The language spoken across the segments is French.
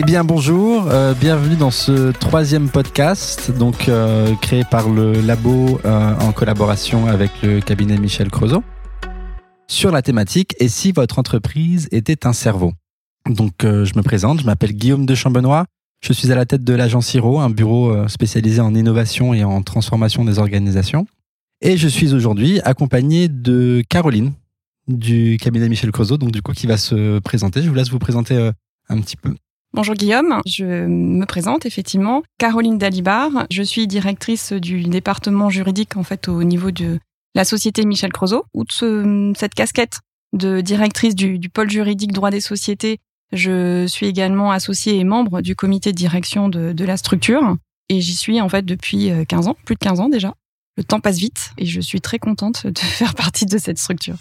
Eh bien bonjour, euh, bienvenue dans ce troisième podcast, donc euh, créé par le labo euh, en collaboration avec le cabinet Michel Creusot, sur la thématique Et si votre entreprise était un cerveau? Donc je me présente, je m'appelle Guillaume de Chambenois, je suis à la tête de l'agence IRO, un bureau spécialisé en innovation et en transformation des organisations. Et je suis aujourd'hui accompagné de Caroline du cabinet Michel Creusot, donc du coup qui va se présenter. Je vous laisse vous présenter un petit peu. Bonjour Guillaume, je me présente effectivement. Caroline Dalibar, je suis directrice du département juridique en fait au niveau de la société Michel Creusot. Outre cette casquette de directrice du, pôle juridique droit des sociétés, je suis également associée et membre du comité de direction de, de la structure et j'y suis en fait depuis 15 euh, ans, plus de 15 ans déjà. Le temps passe vite et je suis très contente de faire partie de cette structure.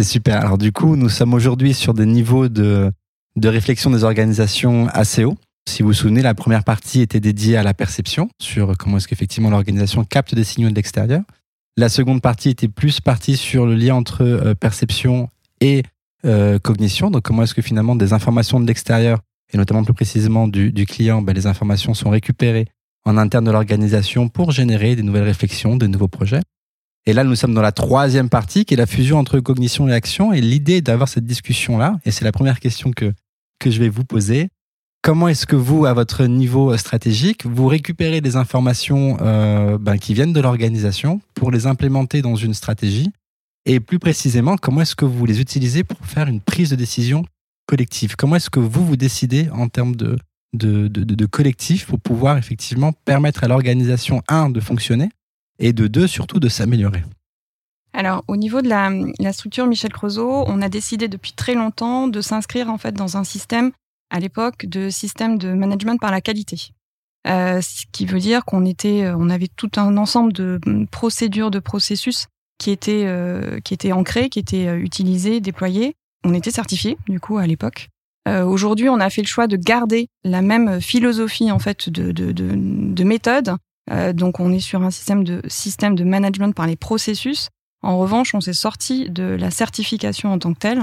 C'est super. Alors du coup, nous sommes aujourd'hui sur des niveaux de, de réflexion des organisations assez hauts. Si vous vous souvenez, la première partie était dédiée à la perception, sur comment est-ce qu'effectivement l'organisation capte des signaux de l'extérieur. La seconde partie était plus partie sur le lien entre euh, perception et euh, cognition. Donc comment est-ce que finalement des informations de l'extérieur, et notamment plus précisément du, du client, ben, les informations sont récupérées en interne de l'organisation pour générer des nouvelles réflexions, des nouveaux projets. Et là, nous sommes dans la troisième partie, qui est la fusion entre cognition et action. Et l'idée d'avoir cette discussion-là, et c'est la première question que, que je vais vous poser, comment est-ce que vous, à votre niveau stratégique, vous récupérez des informations euh, ben, qui viennent de l'organisation pour les implémenter dans une stratégie? Et plus précisément, comment est-ce que vous les utilisez pour faire une prise de décision collective? Comment est-ce que vous vous décidez en termes de, de, de, de collectif pour pouvoir effectivement permettre à l'organisation, un, de fonctionner, et de deux, surtout de s'améliorer alors, au niveau de la, structure Michel Creusot, on a décidé depuis très longtemps de s'inscrire en fait dans un système, à l'époque, de système de management par la qualité. Euh, ce qui veut dire qu'on était, euh, on avait tout un ensemble de procédures, de processus qui étaient, euh, qui étaient ancrés, qui étaient utilisés, déployés. On était certifié, du coup, à l'époque. Aujourd'hui, on a fait le choix de garder la même philosophie en fait de, de, de, de méthode euh, donc on est sur un système de, système de management par les processus. En revanche, on s'est sorti de la certification en tant que telle,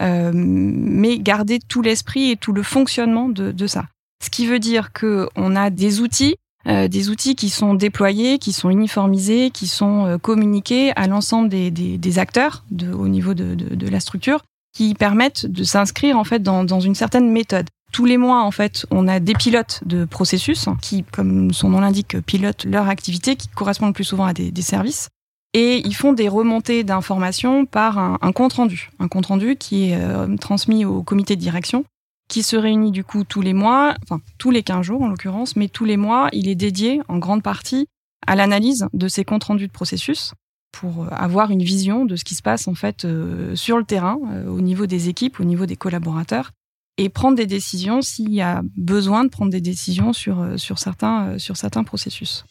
euh, mais garder tout l'esprit et tout le fonctionnement de, ça. Ce qui veut dire qu'on a des outils, euh, des outils qui sont déployés, qui sont uniformisés, qui sont communiqués à l'ensemble des, acteurs au niveau de, la structure, qui permettent de s'inscrire en fait dans une certaine méthode. Tous les mois, en fait, on a des pilotes de processus qui, comme son nom l'indique, pilotent leur activité, qui correspondent le plus souvent à des, services. Et ils font des remontées d'informations par un, compte rendu. Un compte rendu qui est euh, transmis au comité de direction, qui se réunit du coup tous les mois, enfin tous les 15 jours en l'occurrence, mais tous les mois, il est dédié en grande partie à l'analyse de ces comptes rendus de processus pour euh, avoir une vision de ce qui se passe en fait euh, sur le terrain, au niveau des équipes, au niveau des collaborateurs, et prendre des décisions s'il y a besoin de prendre des décisions sur, euh, sur, certains, euh, sur certains processus.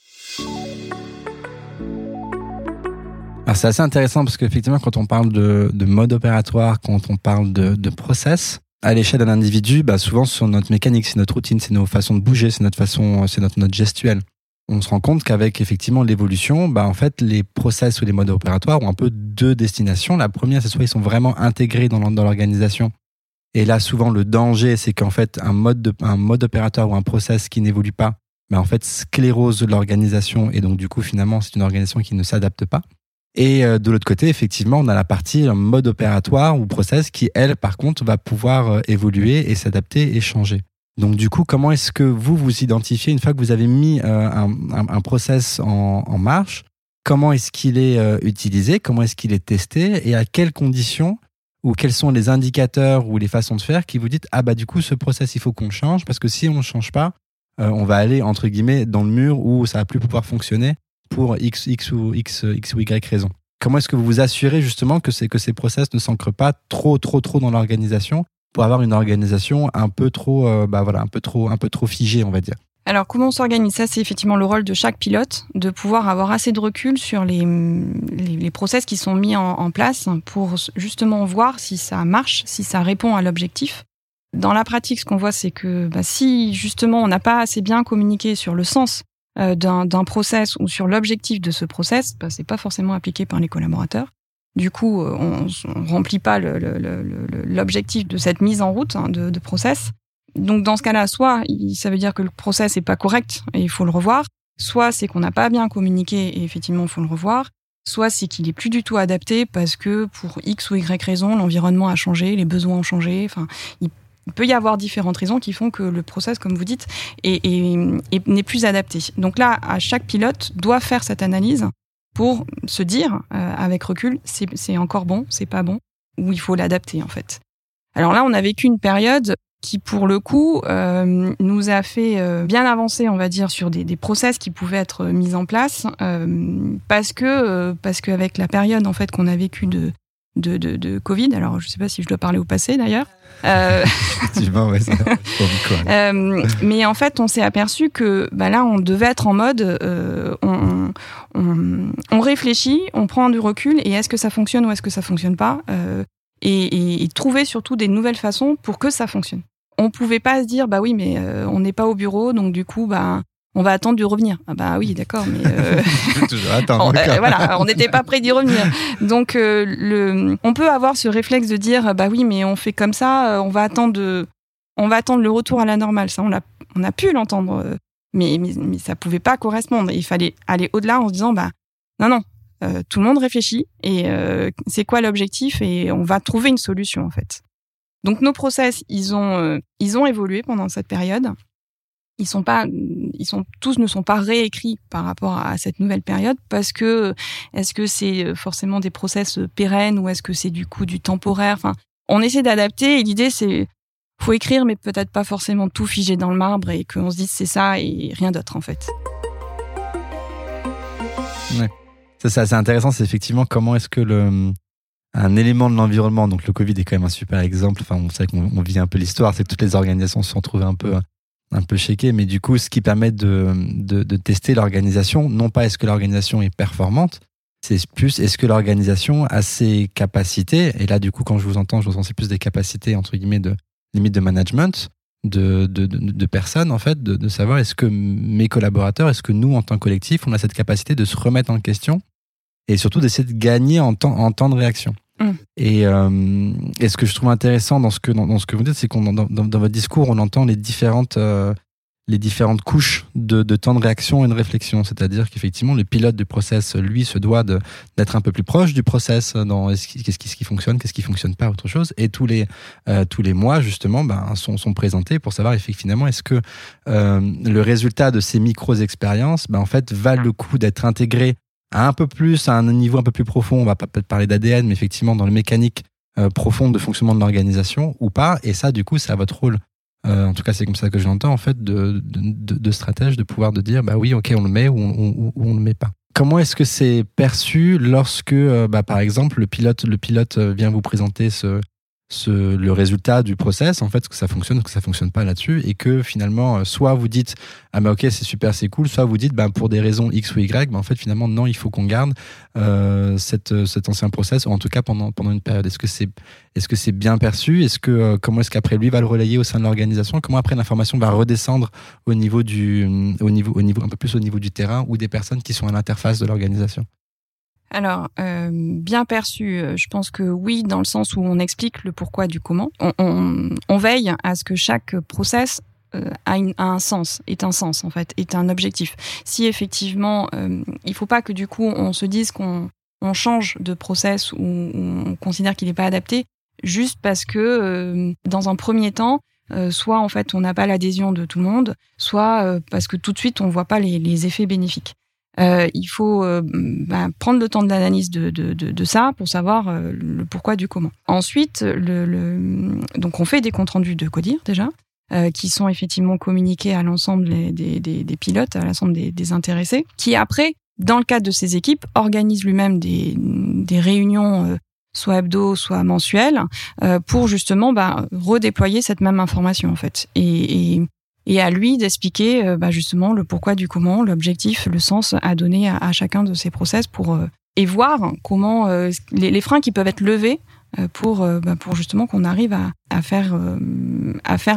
C'est assez intéressant parce qu'effectivement, quand on parle de, de, mode opératoire, quand on parle de, process, à l'échelle d'un individu, bah souvent, c'est notre mécanique, c'est notre routine, c'est nos façons de bouger, c'est notre façon, c'est notre note gestuelle. On se rend compte qu'avec effectivement l'évolution, bah en fait, les process ou les modes opératoires ont un peu deux destinations. La première, c'est soit ils sont vraiment intégrés dans l'organisation et là, souvent, le danger, c'est qu'en fait, un mode, de, un mode ou un process qui n'évolue pas, ben, en fait, sclérose l'organisation. Et donc, du coup, finalement, c'est une organisation qui ne s'adapte pas. Et euh, de l'autre côté, effectivement, on a la partie mode opératoire ou process qui, elle, par contre, va pouvoir euh, évoluer et s'adapter et changer. Donc, du coup, comment est-ce que vous vous identifiez une fois que vous avez mis euh, un, process en marche Comment est-ce qu'il est utilisé Comment est-ce qu'il est testé Et à quelles conditions ou quels sont les indicateurs ou les façons de faire qui vous dites ah bah du coup ce process il faut qu'on change parce que si on ne change pas euh, on va aller entre guillemets dans le mur où ça va plus pouvoir fonctionner pour x x ou x x ou y raison. Comment est-ce que vous vous assurez justement que c'est que ces process ne s'ancrent pas trop trop trop dans l'organisation pour avoir une organisation un peu trop euh, bah voilà un peu trop un peu trop figée on va dire? Alors, comment on s'organise Ça, c'est effectivement le rôle de chaque pilote, de pouvoir avoir assez de recul sur les, les, process qui sont mis en, place pour justement voir si ça marche, si ça répond à l'objectif. Dans la pratique, ce qu'on voit, c'est que bah, si justement on n'a pas assez bien communiqué sur le sens euh, d'un process ou sur l'objectif de ce process, bah, c'est pas forcément appliqué par les collaborateurs. du coup, on ne remplit pas l'objectif de cette mise en route hein, de, de, process. Donc dans ce cas-là, soit ça veut dire que le process n'est pas correct et il faut le revoir, soit c'est qu'on n'a pas bien communiqué et effectivement il faut le revoir, soit c'est qu'il est plus du tout adapté parce que pour X ou Y raison, l'environnement a changé, les besoins ont changé. Enfin, il peut y avoir différentes raisons qui font que le process, comme vous dites, n'est plus adapté. Donc là, à chaque pilote doit faire cette analyse pour se dire, euh, avec recul, c'est encore bon, c'est pas bon, ou il faut l'adapter en fait. Alors là, on a vécu une période qui pour le coup euh, nous a fait euh, bien avancer, on va dire, sur des, des process qui pouvaient être mis en place, euh, parce que parce qu'avec la période en fait qu'on a vécu de de, de, de Covid, alors je ne sais pas si je dois parler au passé d'ailleurs. Ouais, euh, mais en fait, on s'est aperçu que bah là, on devait être en mode, on, on, on, réfléchit, on prend du recul, et est-ce que ça fonctionne ou est-ce que ça fonctionne pas et, et, trouver surtout des nouvelles façons pour que ça fonctionne. On pouvait pas se dire bah oui mais euh, on n'est pas au bureau donc du coup bah on va attendre de revenir. Ah bah oui d'accord mais euh, on, euh, voilà on n'était pas prêt d'y revenir. Donc le on peut avoir ce réflexe de dire bah oui mais on fait comme ça on va attendre de on va attendre le retour à la normale ça on a on a pu l'entendre mais, mais mais ça pouvait pas correspondre. Il fallait aller au-delà en se disant bah non non euh, tout le monde réfléchit et euh, c'est quoi l'objectif et on va trouver une solution en fait. Donc nos process, ils ont euh, ils ont évolué pendant cette période. Ils sont pas ils sont tous ne sont pas réécrits par rapport à cette nouvelle période parce que est-ce que c'est forcément des process pérennes ou est-ce que c'est du coup du temporaire? Enfin, on essaie d'adapter et l'idée c'est faut écrire mais peut-être pas forcément tout figé dans le marbre et qu'on se dise c'est ça et rien d'autre en fait. Ouais. C'est assez intéressant, c'est effectivement comment est-ce que le, un élément de l'environnement, donc le Covid est quand même un super exemple, enfin on sait qu'on vit un peu l'histoire, c'est que toutes les organisations se sont trouvées un peu un peu shaké, mais du coup, ce qui permet de, de, de tester l'organisation, non pas est-ce que l'organisation est performante, c'est plus est-ce que l'organisation a ses capacités, et là, du coup, quand je vous entends, je vous c'est plus des capacités, entre guillemets, de limite de management, de, de, de, personnes, en fait, de, de savoir est-ce que mes collaborateurs, est-ce que nous, en tant que collectif, on a cette capacité de se remettre en question et surtout d'essayer de gagner en temps, en temps de réaction. Mm. Et, euh, et, ce que je trouve intéressant dans ce que, dans, ce que vous dites, c'est qu'on dans, dans, votre discours, on entend les différentes, euh, les différentes couches de, de, temps de réaction et de réflexion. C'est-à-dire qu'effectivement, le pilote du process, lui, se doit d'être un peu plus proche du process dans qu'est-ce qui, qui fonctionne, qu'est-ce qui fonctionne pas, autre chose. Et tous les, euh, tous les mois, justement, ben, sont, sont présentés pour savoir effectivement est-ce que euh, le résultat de ces micro-expériences, ben, en fait, valent le coup d'être intégré un peu plus, à un niveau un peu plus profond, on va pas peut-être parler d'ADN, mais effectivement dans le mécanique euh, profonde de fonctionnement de l'organisation ou pas. Et ça, du coup, c'est à votre rôle. Euh, en tout cas, c'est comme ça que je l'entends, en fait, de, de, de, stratège, de pouvoir de dire, bah oui, ok, on le met ou on, on, le met pas. Comment est-ce que c'est perçu lorsque, euh, bah, par exemple, le pilote, le pilote vient vous présenter ce, ce, le résultat du process, en fait, que ça fonctionne, que ça fonctionne pas là-dessus, et que finalement, euh, soit vous dites ah ben ok c'est super c'est cool, soit vous dites ben pour des raisons x ou y, ben en fait finalement non il faut qu'on garde euh, cette, euh, cet ancien process, ou en tout cas pendant pendant une période. Est-ce que c'est est-ce que c'est bien perçu? Est-ce que euh, comment est-ce qu'après lui va le relayer au sein de l'organisation? Comment après l'information va redescendre au niveau du au niveau au niveau un peu plus au niveau du terrain ou des personnes qui sont à l'interface de l'organisation? Alors, euh, bien perçu, euh, je pense que oui, dans le sens où on explique le pourquoi du comment. On, on, on veille à ce que chaque process euh, a, un sens, est un sens en fait, est un objectif. Si effectivement, euh, il faut pas que du coup on se dise qu'on on change de process ou on considère qu'il n'est pas adapté, juste parce que euh, dans un premier temps, soit en fait on n'a pas l'adhésion de tout le monde, soit parce que tout de suite on voit pas les, les effets bénéfiques. Euh, il faut euh, bah, prendre le temps de l'analyse de, de, de, de, ça pour savoir euh, le pourquoi du comment. Ensuite, le, le, donc on fait des comptes rendus de codir déjà, euh, qui sont effectivement communiqués à l'ensemble des, des, des, pilotes, à l'ensemble des, des, intéressés, qui après, dans le cadre de ces équipes, organise lui-même des, des réunions soit hebdo, soit mensuelles, pour justement bah, redéployer cette même information en fait. Et, et et à lui d'expliquer euh, bah, justement le pourquoi du comment, l'objectif, le sens à donner à, chacun de ces process pour euh, et voir comment euh, les, freins qui peuvent être levés pour bah, pour justement qu'on arrive à, faire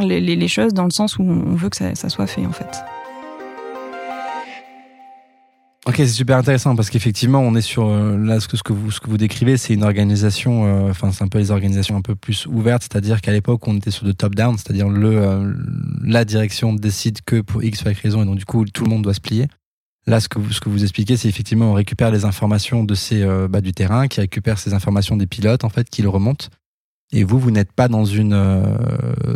les, choses dans le sens où on veut que ça, ça soit fait en fait. Ok, c'est super intéressant parce qu'effectivement, on est sur euh, là ce que, ce que vous ce que vous décrivez, c'est une organisation, euh, enfin c'est un peu les organisations un peu plus ouvertes, c'est-à-dire qu'à l'époque on était sur de top down, c'est-à-dire le euh, la direction décide que pour x ou y raison et donc du coup tout le monde doit se plier. Là, ce que vous ce que vous expliquez, c'est effectivement on récupère les informations de ces bah, du terrain, qui récupère ces informations des pilotes en fait, qui le remontent et vous, vous n'êtes pas dans une euh,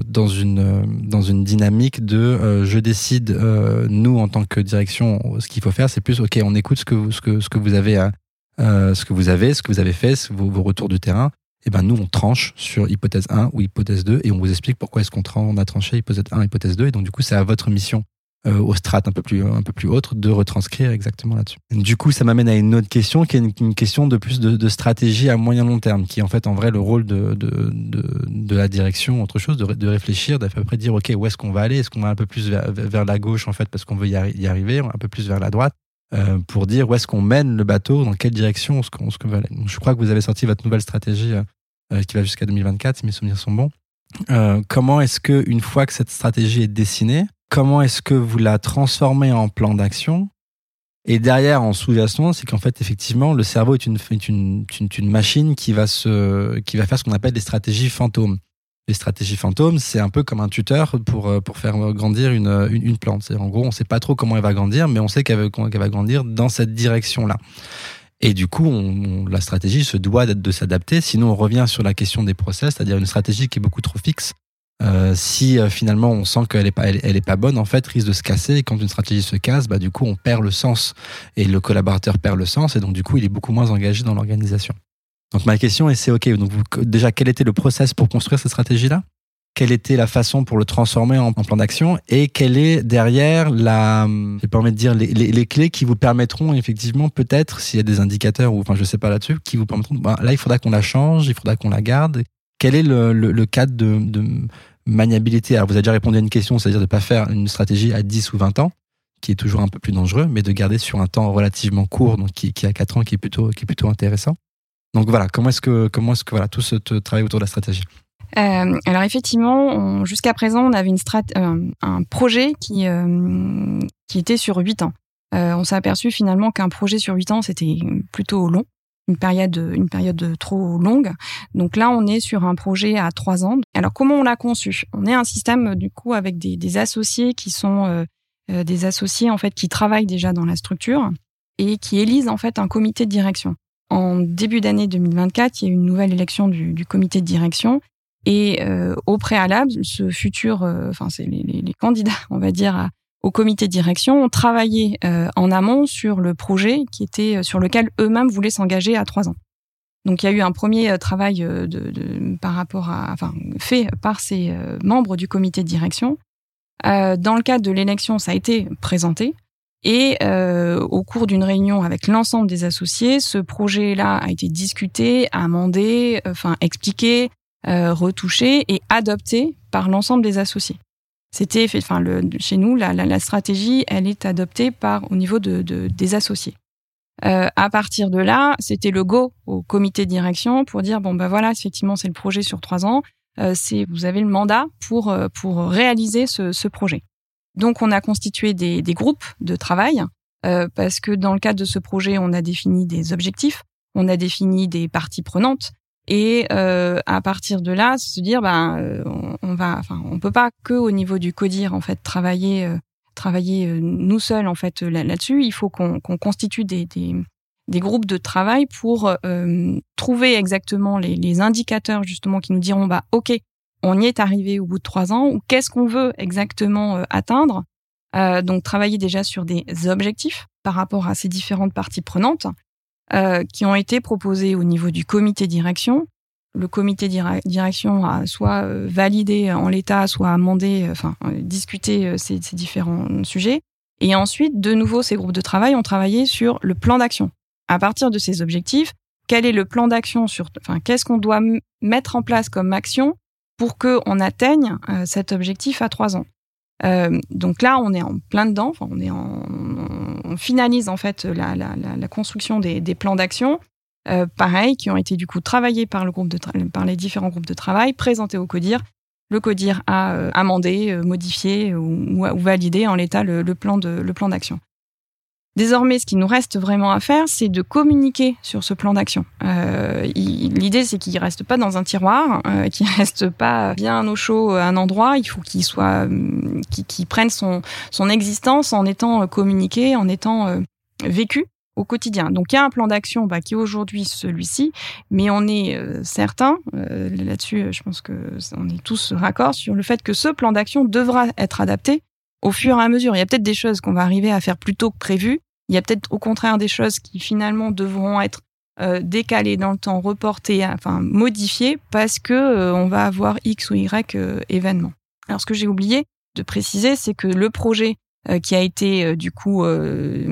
dans une euh, dans une dynamique de euh, je décide nous en tant que direction ce qu'il faut faire. C'est plus ok, on écoute ce que vous, ce que ce que vous avez ce que vous avez, ce que vous avez fait, vos, retours du terrain. Et ben nous on tranche sur hypothèse 1 ou hypothèse 2 et on vous explique pourquoi est-ce qu'on on a tranché hypothèse 1 hypothèse 2 et donc du coup c'est à votre mission euh, au strates un peu plus un peu plus hautes de retranscrire exactement là-dessus. Du coup, ça m'amène à une autre question qui est une, question de plus de, de, stratégie à moyen long terme, qui est en fait en vrai le rôle de de, de, de la direction, autre chose, de, de réfléchir, d'à peu près dire ok où est-ce qu'on va aller, est-ce qu'on va un peu plus vers, la gauche en fait parce qu'on veut y, arriver, un peu plus vers la droite. Euh, pour dire où est-ce qu'on mène le bateau, dans quelle direction qu'on ce veut aller. je crois que vous avez sorti votre nouvelle stratégie euh, qui va jusqu'à 2024, si mes souvenirs sont bons. Euh, comment est-ce que une fois que cette stratégie est dessinée, comment est-ce que vous la transformez en plan d'action? Et derrière, en sous-jacent, c'est qu'en fait, effectivement, le cerveau est une, une, une, machine qui va, se, qui va faire ce qu'on appelle des stratégies fantômes. Les stratégies fantômes, c'est un peu comme un tuteur pour, euh, pour faire grandir une, une, plante. En gros, on ne sait pas trop comment elle va grandir, mais on sait qu'elle va grandir dans cette direction-là. Et du coup, on, la stratégie se doit de s'adapter. Sinon, on revient sur la question des process, c'est-à-dire une stratégie qui est beaucoup trop fixe euh, si euh, finalement on sent qu'elle est pas elle, est pas bonne en fait risque de se casser. Et quand une stratégie se casse bah du coup on perd le sens. Et le collaborateur perd le sens. Et donc du coup il est beaucoup moins engagé dans l'organisation. Donc ma question est c'est ok. Donc déjà quel était le process pour construire cette stratégie là quelle était la façon pour le transformer en, plan d'action? Et quelle est derrière la, je permets de dire les, les, clés qui vous permettront effectivement peut-être s'il y a des indicateurs ou enfin je sais pas là-dessus qui vous permettront bah, là il faudra qu'on la change, il faudra qu'on la garde quel est le, le, cadre de, de, maniabilité? Alors, vous avez déjà répondu à une question, c'est-à-dire de ne pas faire une stratégie à 10 ou 20 ans, qui est toujours un peu plus dangereux, mais de garder sur un temps relativement court, donc qui, qui a 4 ans, qui est plutôt, qui est plutôt intéressant. Donc voilà, comment est-ce que, comment est-ce que voilà, tout ce travail autour de la stratégie? Euh, alors effectivement, jusqu'à présent, on avait une strat euh, un projet qui, euh, qui était sur 8 ans. On s'est aperçu finalement qu'un projet sur 8 ans, c'était plutôt long une période, une période trop longue. Donc là, on est sur un projet à trois ans. Alors comment on l'a conçu? On est un système du coup avec des, associés qui sont euh, euh, des associés en fait qui travaillent déjà dans la structure et qui élisent en fait un comité de direction. En début d'année 2024, il y a eu une nouvelle élection du, du comité de direction et euh, au préalable, ce futur, enfin c'est les, les, les, candidats, on va dire, à, au comité de direction ont travaillé euh, en amont sur le projet qui était euh, sur lequel eux-mêmes voulaient s'engager à trois ans. Donc il y a eu un premier euh, travail de, de, par rapport à, enfin, fait par ces membres du comité de direction. dans le cadre de l'élection, ça a été présenté. Et au cours d'une réunion avec l'ensemble des associés, ce projet-là a été discuté, amendé, enfin expliqué, retouché et adopté par l'ensemble des associés. C'était, enfin, le, chez nous, la, la, la, stratégie, elle est adoptée par au niveau de, de des associés. Euh, à partir de là, c'était le go au comité de direction pour dire bon ben voilà, effectivement, c'est le projet sur trois ans. Euh, c'est vous avez le mandat pour euh, pour réaliser ce, ce projet. Donc, on a constitué des, des groupes de travail euh, parce que dans le cadre de ce projet, on a défini des objectifs, on a défini des parties prenantes, et euh, à partir de là, se dire, euh, on, on, va, enfin, on peut pas que au niveau du codir en fait travailler, euh, travailler euh, nous seuls en fait là-dessus. Il faut qu'on constitue des, des, des, groupes de travail pour trouver exactement les, les, indicateurs justement qui nous diront, bah, ok, on y est arrivé au bout de trois ans, ou qu'est-ce qu'on veut exactement atteindre. donc travailler déjà sur des objectifs par rapport à ces différentes parties prenantes euh, qui ont été proposés au niveau du comité direction. Le comité direction a soit euh, validé en l'état, soit amendé, euh, enfin discuté ces, ces, différents sujets. Et ensuite, de nouveau, ces groupes de travail ont travaillé sur le plan d'action. À partir de ces objectifs, quel est le plan d'action sur, enfin, qu'est-ce qu'on doit mettre en place comme action pour qu'on atteigne cet objectif à trois ans? Euh, donc là, on est en plein dedans. On est en, on finalise en fait la, la, la construction des, des plans d'action. Euh, pareil, qui ont été du coup travaillés par le groupe de par les différents groupes de travail, présentés au CODIR. Le CODIR a euh, amendé, modifié ou, ou, validé en l'état le, le plan d'action. Désormais, ce qui nous reste vraiment à faire, c'est de communiquer sur ce plan d'action. Euh, L'idée, c'est qu'il reste pas dans un tiroir, euh, qu'il reste pas bien au chaud à un endroit. Il faut qu'il soit, euh, qu'il prenne son, son existence en étant communiqué, en étant euh, vécu au quotidien. Donc il y a un plan d'action bah, qui est aujourd'hui celui-ci, mais on est euh, certain, euh, là-dessus je pense que on est tous raccord sur le fait que ce plan d'action devra être adapté au fur et à mesure. Il y a peut-être des choses qu'on va arriver à faire plus tôt que prévu, il y a peut-être au contraire des choses qui finalement devront être euh, décalées dans le temps, reportées, enfin modifiées parce que on va avoir X ou Y événements. Alors ce que j'ai oublié de préciser, c'est que le projet euh, qui a été euh, du coup euh,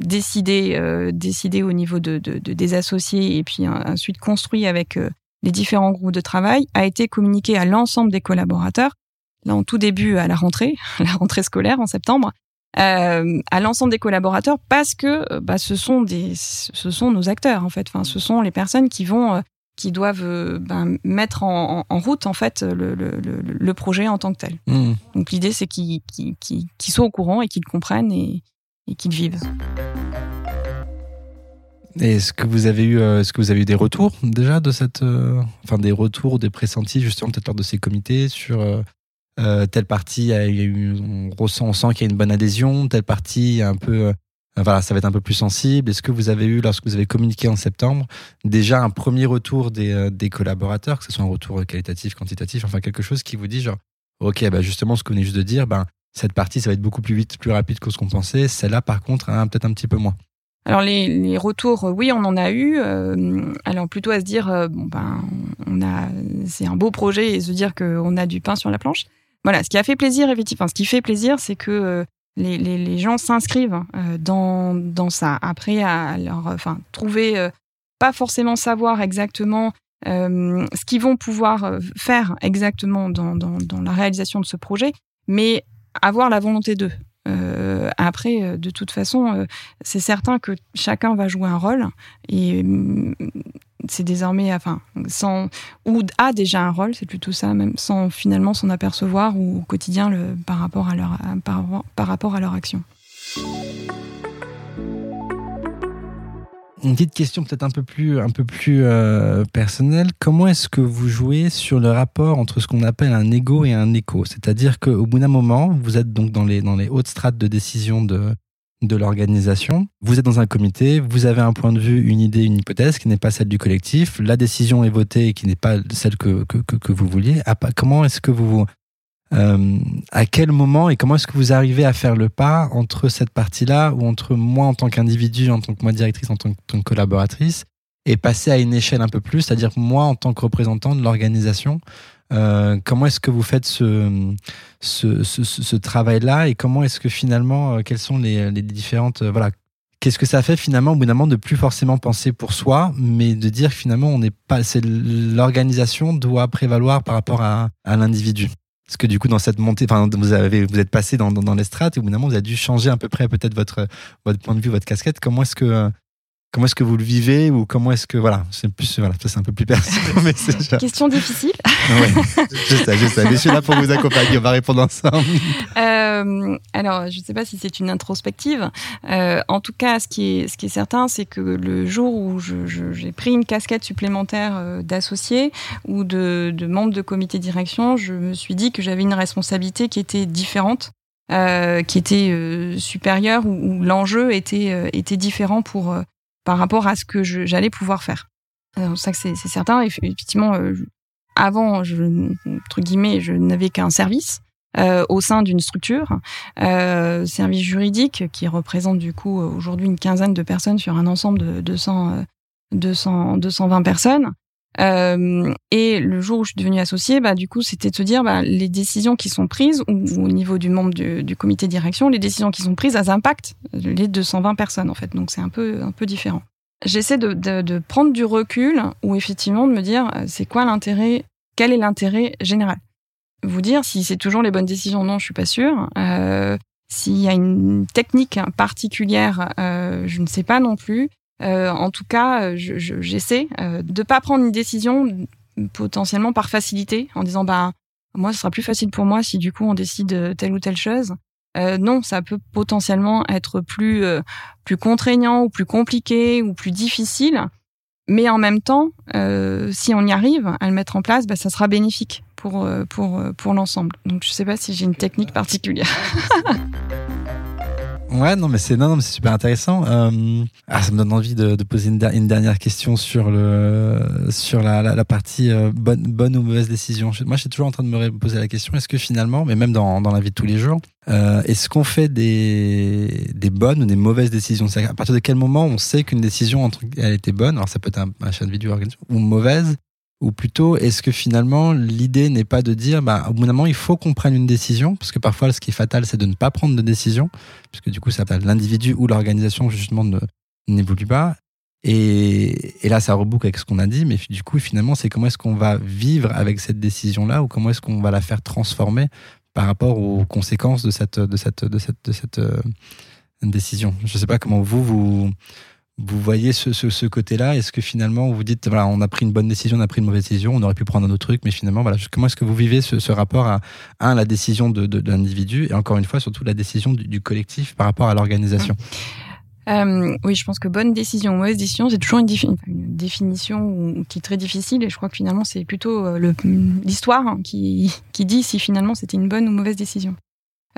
décidé décidé au niveau de, de, de, des associés et puis ensuite construit avec les différents groupes de travail a été communiqué à l'ensemble des collaborateurs là en tout début à la rentrée la rentrée scolaire en septembre euh, à l'ensemble des collaborateurs parce que bah, ce sont des ce sont nos acteurs en fait enfin ce sont les personnes qui vont qui doivent euh, ben, mettre en, en, route en fait le, le, le, projet en tant que tel. Mmh. Donc l'idée c'est qu'ils qu'ils, qu'ils soient au courant et qu'ils comprennent et, et qu'ils vivent. Est-ce que vous avez eu, euh, est-ce que vous avez eu des retours déjà de cette, euh, enfin des retours, des pressentis justement peut-être lors de ces comités sur euh, telle partie, a eu, on ressent, on sent qu'il y a une bonne adhésion, telle partie un peu euh, voilà, ça va être un peu plus sensible. Est-ce que vous avez eu, lorsque vous avez communiqué en septembre, déjà un premier retour des, euh, des collaborateurs, que ce soit un retour qualitatif, quantitatif, enfin quelque chose qui vous dit genre, ok, bah justement ce vous venez juste de dire, ben cette partie ça va être beaucoup plus vite, plus rapide que ce qu'on pensait. Celle-là, par contre, hein, peut-être un petit peu moins. Alors les, les, retours, oui, on en a eu. Euh, alors plutôt à se dire, bon ben, on a, c'est un beau projet et se dire qu'on a du pain sur la planche. Voilà, ce qui a fait plaisir, effectivement, ce qui fait plaisir, c'est que les, les, gens s'inscrivent euh, dans, dans ça. Après, à enfin, trouver, euh, pas forcément savoir exactement euh, ce qu'ils vont pouvoir faire exactement dans, dans, la réalisation de ce projet, mais avoir la volonté d'eux. Euh, après, de toute façon, c'est certain que chacun va jouer un rôle et c'est désormais, enfin, sans ou a déjà un rôle, c'est plutôt ça, même sans finalement s'en apercevoir ou au quotidien par rapport à leur par rapport à leur action. Une petite question peut-être un peu plus, un peu plus euh, personnelle. Comment est-ce que vous jouez sur le rapport entre ce qu'on appelle un ego et un écho? C'est-à-dire qu'au bout d'un moment, vous êtes donc dans les, dans les hautes strates de décision de, de l'organisation. Vous êtes dans un comité, vous avez un point de vue, une idée, une hypothèse qui n'est pas celle du collectif. La décision est votée et qui n'est pas celle que, que, que, vous vouliez. Comment est-ce que vous... Euh, à quel moment et comment est-ce que vous arrivez à faire le pas entre cette partie-là ou entre moi en tant qu'individu, en tant que moi directrice, en tant que, collaboratrice et passer à une échelle un peu plus, c'est-à-dire moi en tant que représentant de l'organisation, euh, comment est-ce que vous faites ce, ce, travail-là et comment est-ce que finalement, euh, quelles sont les, les différentes, euh, voilà, qu'est-ce que ça fait finalement au bout d'un moment de plus forcément penser pour soi, mais de dire finalement on n'est pas, c'est l'organisation doit prévaloir par rapport à, à l'individu. Parce que du coup, dans cette montée, enfin, vous avez, vous êtes passé dans, dans, dans les strates et au bout d'un moment, vous avez dû changer à peu près peut-être votre, votre point de vue, votre casquette. Comment est-ce que, Comment est-ce que vous le vivez ou comment est-ce que voilà, c'est plus voilà, c'est un peu plus personnel. Mais c'est Question difficile. oui, je sais, je sais. Mais je suis là pour vous accompagner. On va répondre ensemble. Euh, alors, je ne sais pas si c'est une introspective. Euh, en tout cas, ce qui est ce qui est certain, c'est que le jour où j'ai pris une casquette supplémentaire euh, d'associé ou de, de membre de comité direction, je me suis dit que j'avais une responsabilité qui était différente. Euh, qui était euh, supérieure où, où l'enjeu était euh, était différent pour par rapport à ce que j'allais pouvoir faire. C'est ça c'est certain. Effectivement, euh, avant, je, entre guillemets, je n'avais qu'un service. Euh, au sein d'une structure, euh, service juridique qui représente du coup aujourd'hui une quinzaine de personnes sur un ensemble de 200, 200 220 personnes. Euh, et le jour où je suis devenue associée, bah, du coup, c'était de se dire, bah, les décisions qui sont prises, ou, au niveau du membre du, du, comité de direction, les décisions qui sont prises, elles impactent les 220 personnes, en fait. Donc, c'est un peu, un peu différent. J'essaie de, de, de, prendre du recul, ou effectivement de me dire, euh, c'est quoi l'intérêt, quel est l'intérêt général? Vous dire si c'est toujours les bonnes décisions, non, je suis pas sûre. Euh, S'il y a une technique particulière, euh, je ne sais pas non plus. Euh, en tout cas, j'essaie je, euh, de pas prendre une décision potentiellement par facilité, en disant bah moi ce sera plus facile pour moi si du coup on décide telle ou telle chose. euh, non, ça peut potentiellement être plus euh, plus contraignant ou plus compliqué ou plus difficile. Mais en même temps, euh, si on y arrive à le mettre en place, bah, ça sera bénéfique pour pour pour l'ensemble. Donc je sais pas si j'ai une technique particulière. Ouais, non, mais c'est non, non, c'est super intéressant. Euh, ah, ça me donne envie de, de poser une, une, dernière question sur le sur la, la, la partie euh, bonne bonne ou mauvaise décision. Moi, je suis toujours en train de me poser la question est-ce que finalement, mais même dans dans la vie de tous les jours, euh, est-ce qu'on fait des des bonnes ou des mauvaises décisions? C'est à partir de quel moment on sait qu'une décision elle était bonne? Alors ça peut être un achat de vidéo ou mauvaise ou plutôt, est-ce que finalement, l'idée n'est pas de dire, bah, au bout d'un moment, il faut qu'on prenne une décision, parce que parfois, ce qui est fatal, c'est de ne pas prendre de décision, puisque du coup, ça l'individu ou l'organisation, justement, n'évolue pas. Et, là, ça reboucle avec ce qu'on a dit, mais du coup, finalement, c'est comment est-ce qu'on va vivre avec cette décision-là, ou comment est-ce qu'on va la faire transformer par rapport aux conséquences de cette, euh, décision? Je ne sais pas comment vous, vous, vous voyez ce, ce, côté-là? Est-ce que finalement vous dites voilà on a pris une bonne décision, on a pris une mauvaise décision, on aurait pu prendre un autre truc, mais finalement voilà comment est-ce que vous vivez ce, ce rapport à un la décision de, de, l'individu et encore une fois surtout la décision du, collectif par rapport à l'organisation? Euh, oui, je pense que bonne décision mauvaise décision, c'est toujours une, une, définition qui est très difficile et je crois que finalement c'est plutôt euh, l'histoire hein, qui, qui dit si finalement c'était une bonne ou mauvaise décision.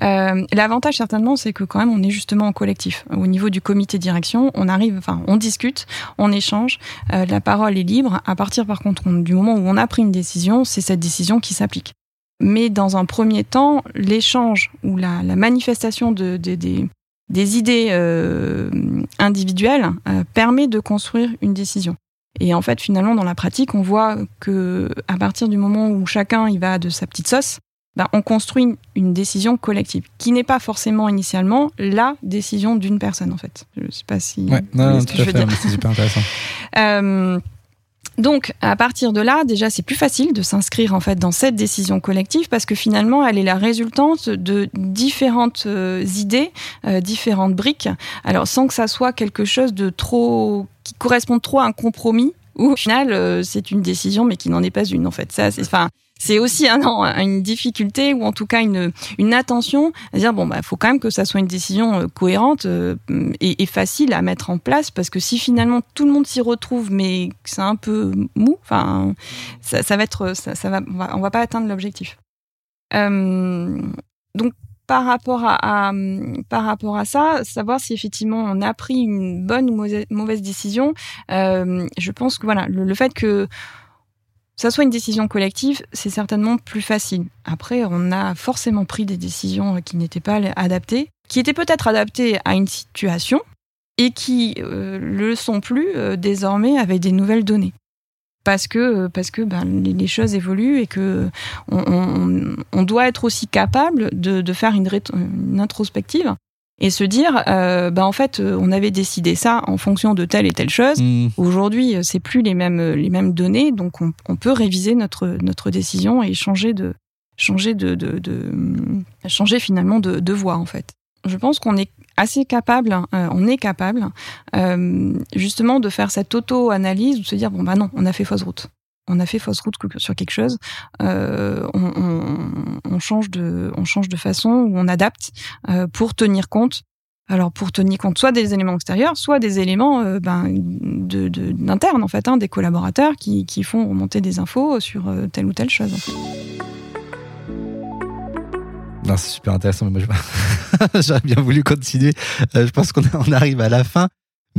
Euh, L'avantage certainement, c'est que quand même on est justement en collectif. Au niveau du comité direction, on arrive, enfin, on discute, on échange, euh, la parole est libre. À partir par contre du moment où on a pris une décision, c'est cette décision qui s'applique. Mais dans un premier temps, l'échange ou la, la, manifestation de, de, des, des idées euh, individuelles euh, permet de construire une décision. Et en fait, finalement, dans la pratique, on voit que à partir du moment où chacun y va de sa petite sauce, ben, on construit une, décision collective, qui n'est pas forcément initialement la décision d'une personne, en fait. Je ne sais pas si... Ouais, non, tout à fait, c'est super intéressant. euh, donc, à partir de là, déjà, c'est plus facile de s'inscrire en fait dans cette décision collective parce que finalement, elle est la résultante de différentes euh, idées, euh, différentes briques. Alors, sans que ça soit quelque chose de trop qui corresponde trop à un compromis, ou au final, euh, c'est une décision, mais qui n'en est pas une en fait. Ça, c'est, enfin, c'est aussi un, une difficulté ou en tout cas une, une attention à dire bon bah faut quand même que ça soit une décision euh, cohérente euh, et, et, facile à mettre en place parce que si finalement tout le monde s'y retrouve mais c'est un peu mou enfin ça, ça va être ça, ça, va on va, va pas atteindre l'objectif. Euh, donc par rapport à, à, par rapport à ça, savoir si effectivement on a pris une bonne ou mauvaise, décision, euh, je pense que voilà le, le fait que ça soit une décision collective, c'est certainement plus facile. Après, on a forcément pris des décisions qui n'étaient pas adaptées, qui étaient peut-être adaptées à une situation et qui euh, le sont plus euh, désormais avec des nouvelles données. Parce que, que ben, les, choses évoluent et que on, doit être aussi capable de, faire une introspective et se dire euh, bah en fait euh, on avait décidé ça en fonction de telle et telle chose. Mmh. aujourd'hui euh, c'est plus les mêmes euh, les mêmes données donc on, on, peut réviser notre notre décision et changer de changer de, de, de changer finalement de, de voie en fait. Je pense qu'on est assez capable euh, on est capable euh, justement de faire cette auto analyse de se dire bon bah non on a fait fausse route on a fait fausse route sur quelque chose, euh, on, change de, on change de façon ou on adapte euh, pour tenir compte. Alors pour tenir compte soit des éléments extérieurs, soit des éléments euh, ben, de, d'interne en fait, hein, des collaborateurs qui, qui font remonter des infos sur telle ou telle chose. Non, c'est super intéressant, mais moi j'aurais bien voulu continuer. Je pense qu'on on arrive à la fin.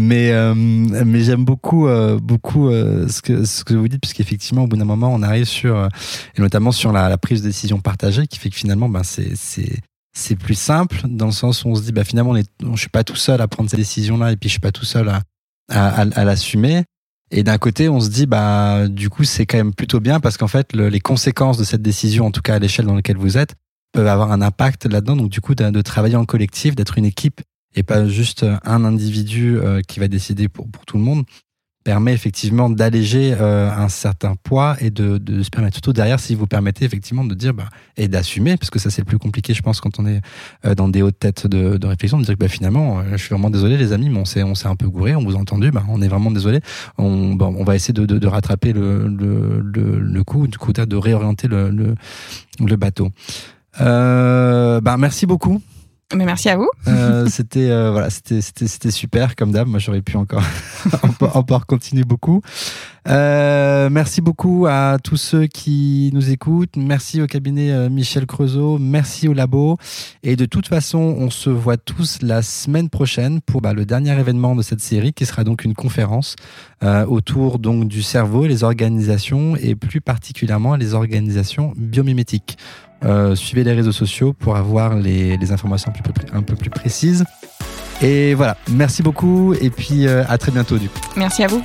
Mais, euh, mais j'aime beaucoup, euh, beaucoup euh, ce, que, ce que vous dites, puisqu'effectivement, au bout d'un moment, on arrive sur, euh, et notamment sur la, la, prise de décision partagée, qui fait que finalement, ben, c'est, c'est, c'est plus simple, dans le sens où on se dit, bah, finalement, on est, je suis pas tout seul à prendre ces décisions-là, et puis je suis pas tout seul à, à, à, l'assumer. Et d'un côté, on se dit, bah, du coup, c'est quand même plutôt bien, parce qu'en fait, le, les conséquences de cette décision, en tout cas à l'échelle dans laquelle vous êtes, peuvent avoir un impact là-dedans. Donc, du coup, de travailler en collectif, d'être une équipe et pas juste un individu euh, qui va décider pour, pour tout le monde, permet effectivement d'alléger euh, un certain poids et de, de se permettre surtout derrière si vous permettez effectivement de dire bah, et d'assumer parce que ça c'est le plus compliqué je pense quand on est euh, dans des hautes têtes de, réflexion de dire que bah, finalement euh, je suis vraiment désolé les amis mais on s'est un peu gouré on vous a entendu bah, on est vraiment désolé. On bon, on va essayer de, de, rattraper le, le, le, le coup du coup de réorienter le, le, bateau. Euh, bah, merci beaucoup Mais merci à vous. Euh, c'était euh, voilà, c'était c'était super comme d'hab. Moi, j'aurais pu encore encore continuer beaucoup. Euh, merci beaucoup à tous ceux qui nous écoutent. Merci au cabinet euh, Michel Creusot. Merci au labo. Et de toute façon, on se voit tous la semaine prochaine pour bah, le dernier événement de cette série, qui sera donc une conférence euh, autour donc du cerveau et les organisations, et plus particulièrement les organisations biomimétiques. Euh, suivez les réseaux sociaux pour avoir les, informations un peu, plus, un peu plus précises. Et voilà, merci beaucoup et puis euh, à très bientôt du coup. Merci à vous.